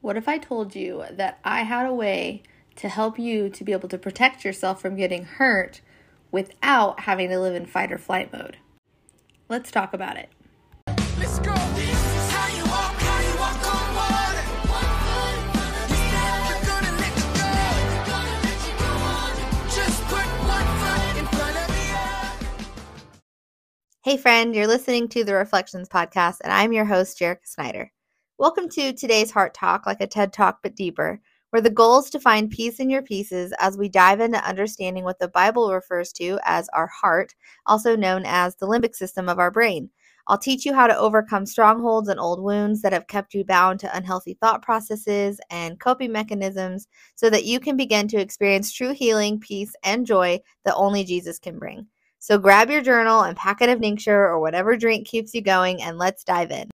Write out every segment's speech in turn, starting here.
What if I told you that I had a way to help you to be able to protect yourself from getting hurt without having to live in fight or flight mode? Let's talk about it. Let's go. Hey, friend, you're listening to the Reflections Podcast, and I'm your host, Jerica Snyder. Welcome to today's Heart Talk, like a TED Talk but deeper, where the goal is to find peace in your pieces as we dive into understanding what the Bible refers to as our heart, also known as the limbic system of our brain. I'll teach you how to overcome strongholds and old wounds that have kept you bound to unhealthy thought processes and coping mechanisms so that you can begin to experience true healing, peace, and joy that only Jesus can bring. So grab your journal and packet of tincture or whatever drink keeps you going, and let's dive in.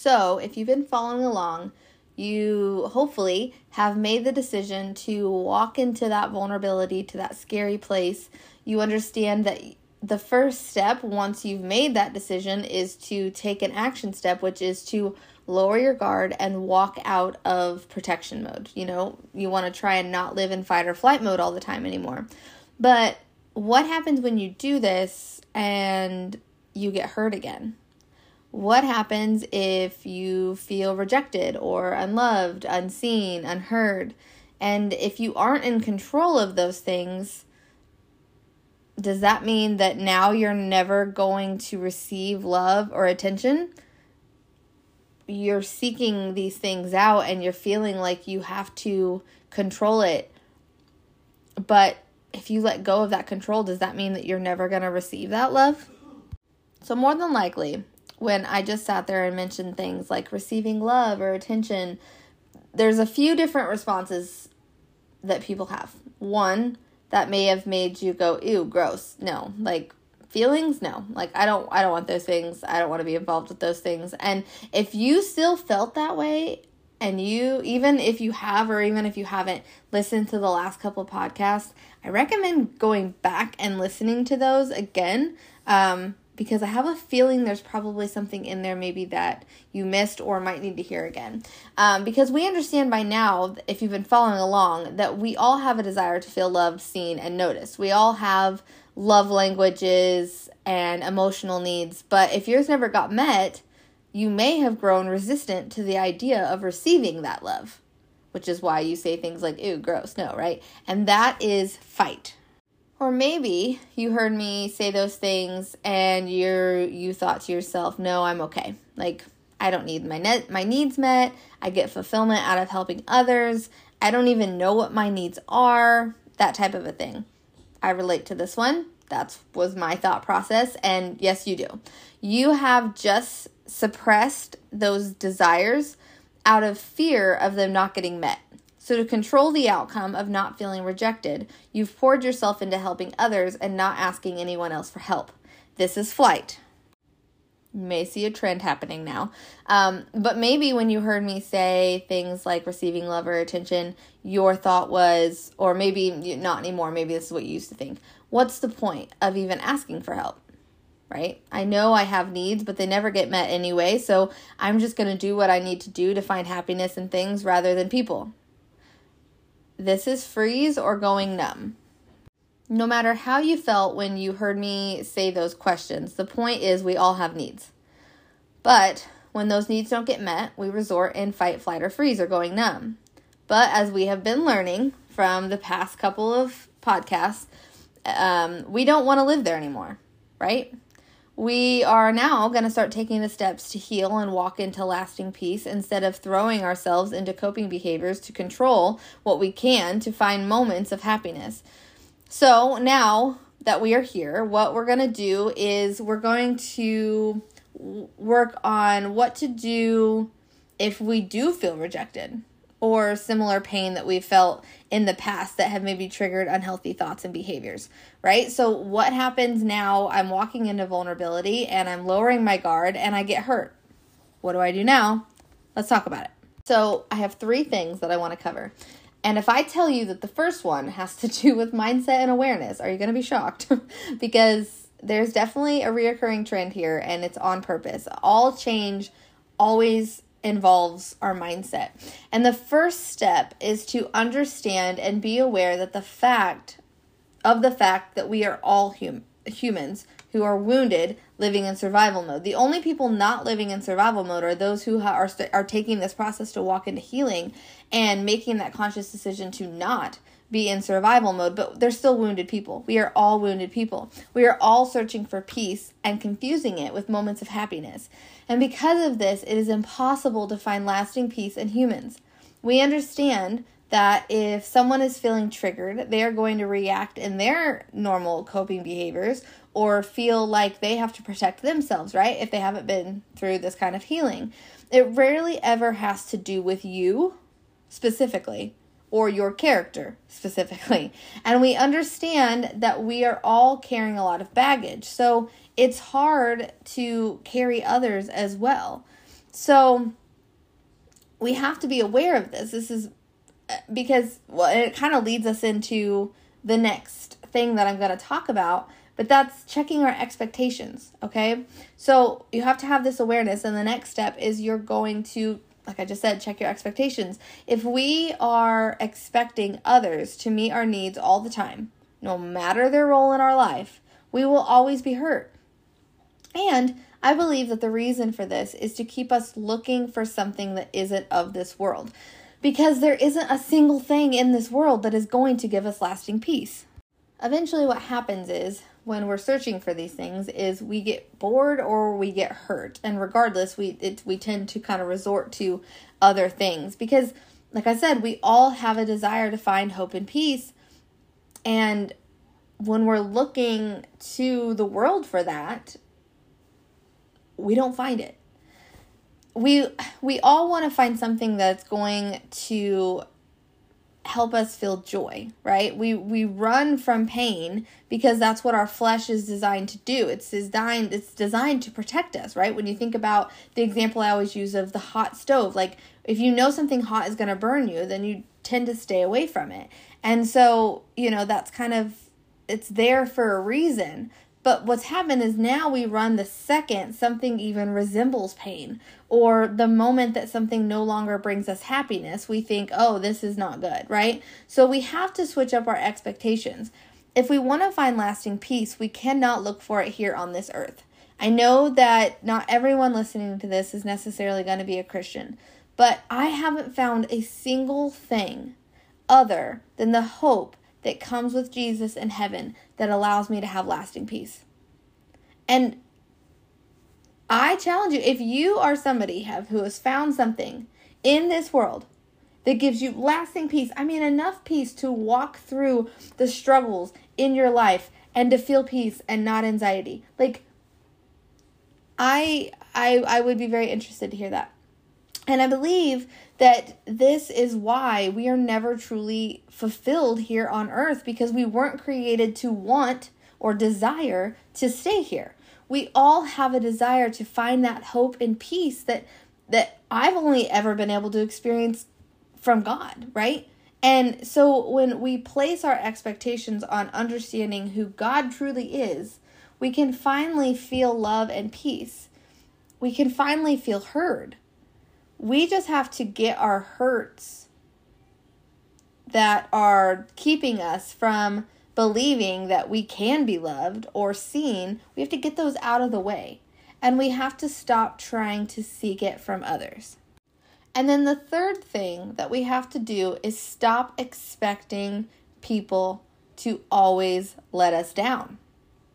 So, if you've been following along, you hopefully have made the decision to walk into that vulnerability, to that scary place. You understand that the first step, once you've made that decision, is to take an action step, which is to lower your guard and walk out of protection mode. You know, you want to try and not live in fight or flight mode all the time anymore. But what happens when you do this and you get hurt again? What happens if you feel rejected or unloved, unseen, unheard? And if you aren't in control of those things, does that mean that now you're never going to receive love or attention? You're seeking these things out and you're feeling like you have to control it. But if you let go of that control, does that mean that you're never going to receive that love? So, more than likely, when I just sat there and mentioned things like receiving love or attention, there's a few different responses that people have. One that may have made you go, ew, gross. No, like feelings? No. Like i don't i don't want those things. I don't want to be involved with those things. And if you still felt that way and you even if you have or even if you haven't listened to the last couple podcasts i recommend going back and listening to those again. Um, because i have a feeling there's probably something in there maybe that you missed or might need to hear again um, because we understand by now if you've been following along that we all have a desire to feel loved seen and noticed we all have love languages and emotional needs but if yours never got met you may have grown resistant to the idea of receiving that love, which is why you say things like, ew, gross, no, right? And that is fight. Or maybe you heard me say those things and you're you thought to yourself, "No, I'm okay. Like I don't need my net my needs met. I get fulfillment out of helping others. I don't even know what my needs are." That type of a thing. I relate to this one. That was my thought process and yes, you do. You have just suppressed those desires out of fear of them not getting met. So, to control the outcome of not feeling rejected, you've poured yourself into helping others and not asking anyone else for help. This is flight. You may see a trend happening now. Um, but maybe when you heard me say things like receiving love or attention, your thought was, or maybe not anymore, maybe this is what you used to think. What's the point of even asking for help? right? I know I have needs, but they never get met anyway, so I'm just going to do what I need to do to find happiness in things rather than people. This is freeze or going numb. No matter how you felt when you heard me say those questions, the point is we all have needs. But when those needs don't get met, we resort in fight, flight, or freeze or going numb. But as we have been learning from the past couple of podcasts, um, we don't want to live there anymore, right? We are now going to start taking the steps to heal and walk into lasting peace instead of throwing ourselves into coping behaviors to control what we can to find moments of happiness. So now that we are here, what we're going to do is we're going to work on what to do if we do feel rejected or similar pain that we've felt in the past that have maybe triggered unhealthy thoughts and behaviors, right? So, what happens now? I'm walking into vulnerability and I'm lowering my guard and I get hurt. What do I do now? Let's talk about it. So, I have three things that I want to cover. And if I tell you that the first one has to do with mindset and awareness, are you going to be shocked? because there's definitely a reoccurring trend here and it's on purpose. All change always involves our mindset. And the first step is to understand and be aware that the fact of the fact that we are all hum- humans who are wounded living in survival mode. The only people not living in survival mode are those who ha- are st- are taking this process to walk into healing and making that conscious decision to not be in survival mode, but they're still wounded people. We are all wounded people. We are all searching for peace and confusing it with moments of happiness. And because of this, it is impossible to find lasting peace in humans. We understand that if someone is feeling triggered, they are going to react in their normal coping behaviors or feel like they have to protect themselves, right? If they haven't been through this kind of healing. It rarely ever has to do with you specifically or your character specifically. And we understand that we are all carrying a lot of baggage. So it's hard to carry others as well. So we have to be aware of this. This is uh, because, well, it kind of leads us into the next thing that I'm going to talk about. But that's checking our expectations, okay? So you have to have this awareness, and the next step is you're going to like I just said, check your expectations. If we are expecting others to meet our needs all the time, no matter their role in our life, we will always be hurt. And I believe that the reason for this is to keep us looking for something that isn't of this world. Because there isn't a single thing in this world that is going to give us lasting peace. Eventually, what happens is when we're searching for these things is we get bored or we get hurt. And regardless we it, we tend to kind of resort to other things because like i said we all have a desire to find hope and peace. And when we're looking to the world for that we don't find it. We we all want to find something that's going to help us feel joy, right? We we run from pain because that's what our flesh is designed to do. It's designed it's designed to protect us, right? When you think about the example I always use of the hot stove, like if you know something hot is going to burn you, then you tend to stay away from it. And so, you know, that's kind of it's there for a reason. But what's happened is now we run the second something even resembles pain, or the moment that something no longer brings us happiness, we think, oh, this is not good, right? So we have to switch up our expectations. If we want to find lasting peace, we cannot look for it here on this earth. I know that not everyone listening to this is necessarily going to be a Christian, but I haven't found a single thing other than the hope that comes with Jesus in heaven that allows me to have lasting peace. And I challenge you if you are somebody have who has found something in this world that gives you lasting peace, I mean enough peace to walk through the struggles in your life and to feel peace and not anxiety. Like I I I would be very interested to hear that. And I believe that this is why we are never truly fulfilled here on earth because we weren't created to want or desire to stay here. We all have a desire to find that hope and peace that that I've only ever been able to experience from God, right? And so when we place our expectations on understanding who God truly is, we can finally feel love and peace. We can finally feel heard we just have to get our hurts that are keeping us from believing that we can be loved or seen. We have to get those out of the way. And we have to stop trying to seek it from others. And then the third thing that we have to do is stop expecting people to always let us down.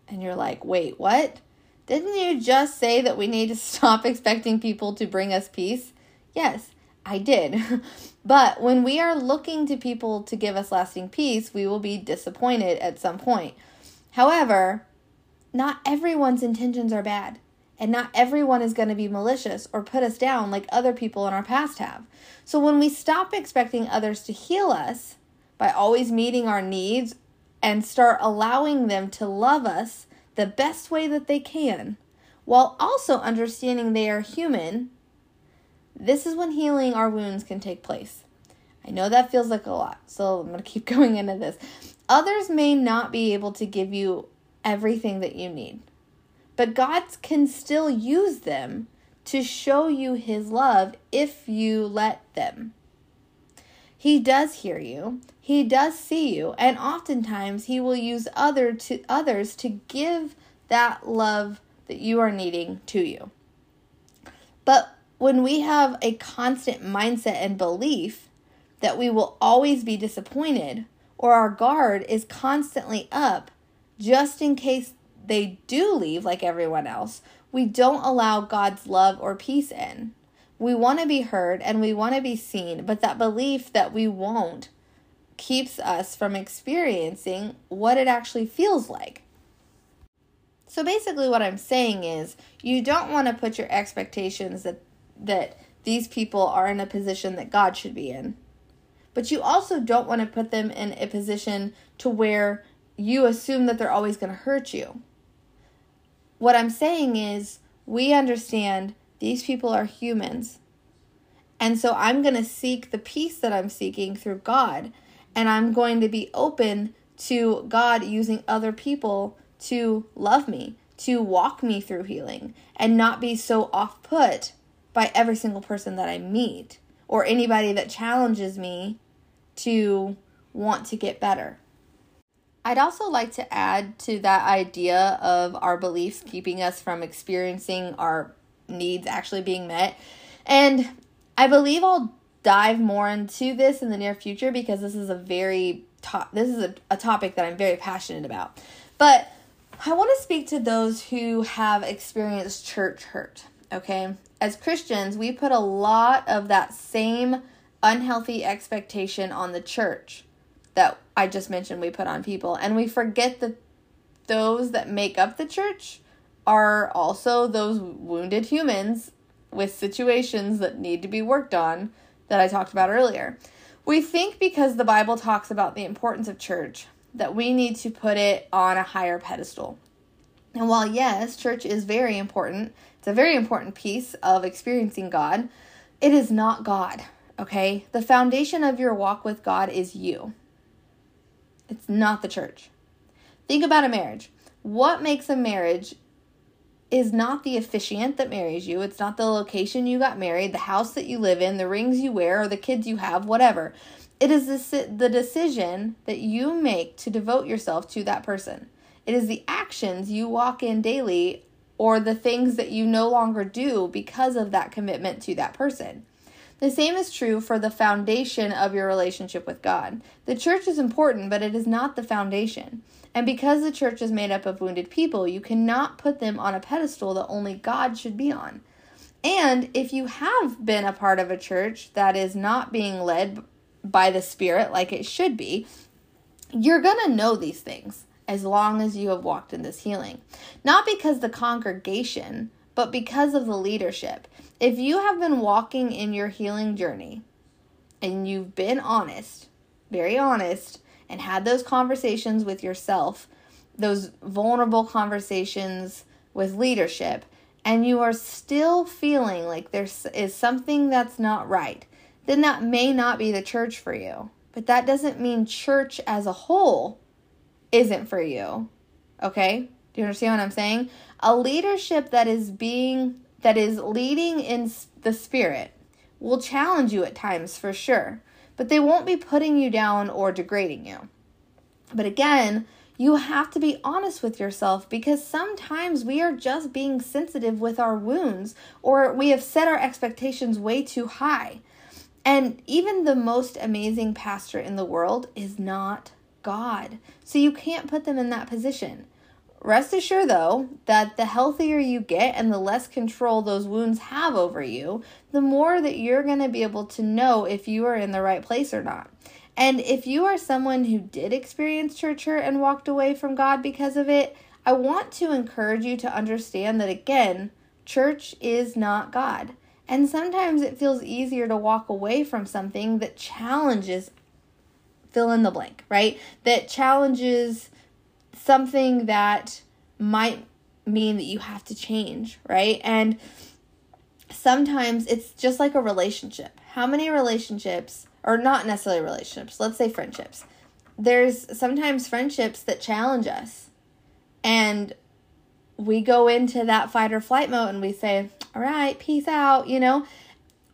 And you're like, wait, what? Didn't you just say that we need to stop expecting people to bring us peace? Yes, I did. but when we are looking to people to give us lasting peace, we will be disappointed at some point. However, not everyone's intentions are bad, and not everyone is going to be malicious or put us down like other people in our past have. So when we stop expecting others to heal us by always meeting our needs and start allowing them to love us the best way that they can, while also understanding they are human this is when healing our wounds can take place. I know that feels like a lot, so I'm going to keep going into this. Others may not be able to give you everything that you need, but God can still use them to show you his love if you let them. He does hear you. He does see you, and oftentimes he will use other to others to give that love that you are needing to you. But when we have a constant mindset and belief that we will always be disappointed or our guard is constantly up just in case they do leave like everyone else, we don't allow God's love or peace in. We want to be heard and we want to be seen, but that belief that we won't keeps us from experiencing what it actually feels like. So basically what I'm saying is you don't want to put your expectations that that these people are in a position that God should be in. But you also don't want to put them in a position to where you assume that they're always going to hurt you. What I'm saying is we understand these people are humans. And so I'm going to seek the peace that I'm seeking through God. And I'm going to be open to God using other people to love me, to walk me through healing, and not be so off put by every single person that I meet or anybody that challenges me to want to get better. I'd also like to add to that idea of our beliefs keeping us from experiencing our needs actually being met. And I believe I'll dive more into this in the near future because this is a very top this is a, a topic that I'm very passionate about. But I want to speak to those who have experienced church hurt, okay? As Christians, we put a lot of that same unhealthy expectation on the church that I just mentioned we put on people and we forget that those that make up the church are also those wounded humans with situations that need to be worked on that I talked about earlier. We think because the Bible talks about the importance of church that we need to put it on a higher pedestal. And while, yes, church is very important, it's a very important piece of experiencing God, it is not God, okay? The foundation of your walk with God is you, it's not the church. Think about a marriage. What makes a marriage is not the officiant that marries you. It's not the location you got married, the house that you live in, the rings you wear, or the kids you have, whatever. It is the decision that you make to devote yourself to that person. It is the actions you walk in daily or the things that you no longer do because of that commitment to that person. The same is true for the foundation of your relationship with God. The church is important, but it is not the foundation. And because the church is made up of wounded people, you cannot put them on a pedestal that only God should be on. And if you have been a part of a church that is not being led by the Spirit like it should be, you're going to know these things as long as you have walked in this healing. Not because the congregation, but because of the leadership. If you have been walking in your healing journey and you've been honest, very honest, and had those conversations with yourself, those vulnerable conversations with leadership, and you are still feeling like there is something that's not right, then that may not be the church for you. But that doesn't mean church as a whole isn't for you. Okay? Do you understand what I'm saying? A leadership that is being that is leading in the spirit will challenge you at times for sure but they won't be putting you down or degrading you. But again, you have to be honest with yourself because sometimes we are just being sensitive with our wounds or we have set our expectations way too high. And even the most amazing pastor in the world is not God. So you can't put them in that position. Rest assured, though, that the healthier you get and the less control those wounds have over you, the more that you're going to be able to know if you are in the right place or not. And if you are someone who did experience church hurt and walked away from God because of it, I want to encourage you to understand that again, church is not God. And sometimes it feels easier to walk away from something that challenges fill in the blank, right? That challenges something that might mean that you have to change, right? And sometimes it's just like a relationship. How many relationships, or not necessarily relationships, let's say friendships, there's sometimes friendships that challenge us. And we go into that fight or flight mode and we say, all right, peace out, you know?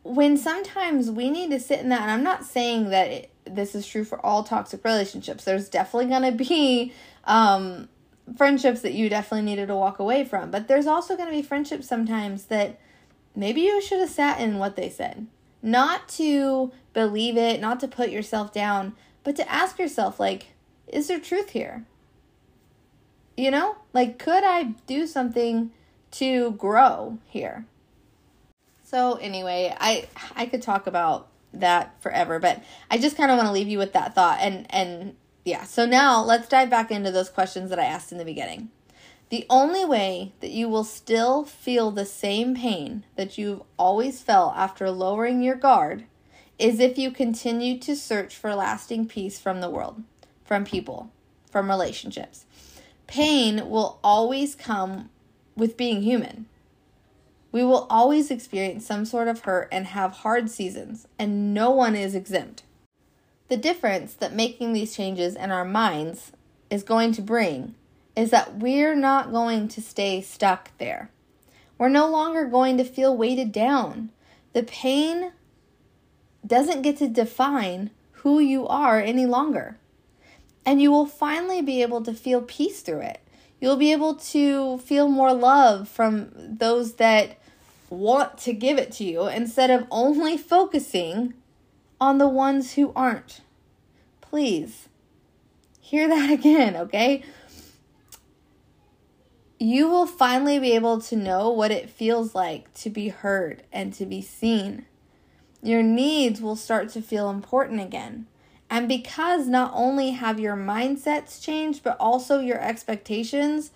When sometimes we need to sit in that, and I'm not saying that it, this is true for all toxic relationships. There's definitely going to be um, friendships that you definitely needed to walk away from, but there's also going to be friendships sometimes that maybe you should have sat in what they said. Not to believe it, not to put yourself down, but to ask yourself, like, is there truth here? You know, like, could I do something to grow here? So anyway, I I could talk about that forever, but I just kind of want to leave you with that thought and and yeah. So now let's dive back into those questions that I asked in the beginning. The only way that you will still feel the same pain that you've always felt after lowering your guard is if you continue to search for lasting peace from the world, from people, from relationships. Pain will always come with being human. We will always experience some sort of hurt and have hard seasons, and no one is exempt. The difference that making these changes in our minds is going to bring is that we're not going to stay stuck there. We're no longer going to feel weighted down. The pain doesn't get to define who you are any longer. And you will finally be able to feel peace through it. You'll be able to feel more love from those that want to give it to you instead of only focusing on the ones who aren't. Please hear that again, okay? You will finally be able to know what it feels like to be heard and to be seen. Your needs will start to feel important again. And because not only have your mindsets changed, but also your expectations,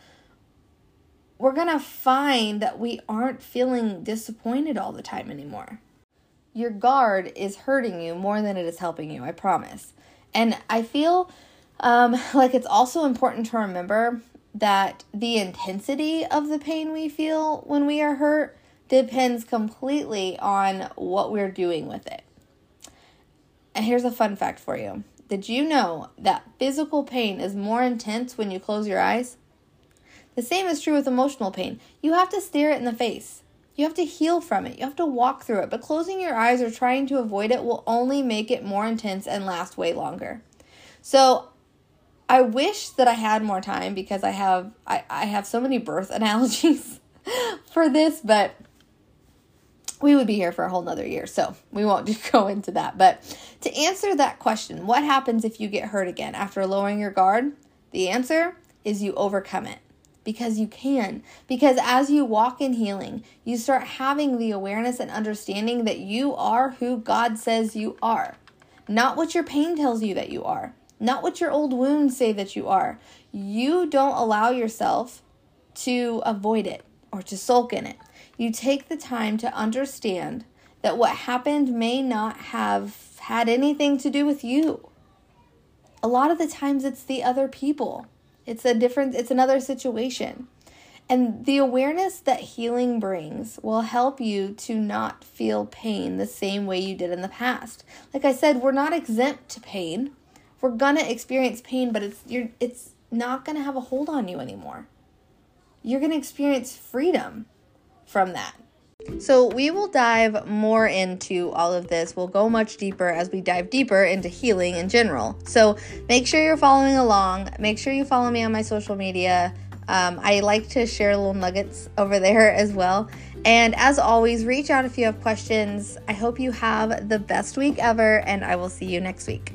we're going to find that we aren't feeling disappointed all the time anymore. Your guard is hurting you more than it is helping you, I promise. And I feel um, like it's also important to remember that the intensity of the pain we feel when we are hurt depends completely on what we're doing with it. And here's a fun fact for you Did you know that physical pain is more intense when you close your eyes? The same is true with emotional pain. You have to stare it in the face. You have to heal from it. You have to walk through it. But closing your eyes or trying to avoid it will only make it more intense and last way longer. So I wish that I had more time because I have I, I have so many birth analogies for this, but we would be here for a whole nother year. So we won't go into that. But to answer that question, what happens if you get hurt again after lowering your guard? The answer is you overcome it because you can. Because as you walk in healing, you start having the awareness and understanding that you are who God says you are, not what your pain tells you that you are, not what your old wounds say that you are. You don't allow yourself to avoid it or to sulk in it you take the time to understand that what happened may not have had anything to do with you. A lot of the times it's the other people. It's a different it's another situation. And the awareness that healing brings will help you to not feel pain the same way you did in the past. Like I said, we're not exempt to pain. We're to experience pain, but it's you're it's not to have a hold on you anymore. You're to experience freedom from that. So, we will dive more into all of this. We'll go much deeper as we dive deeper into healing in general. So, make sure you're following along. Make sure you follow me on my social media. Um, I like to share little nuggets over there as well. And as always, reach out if you have questions. I hope you have the best week ever, and I will see you next week.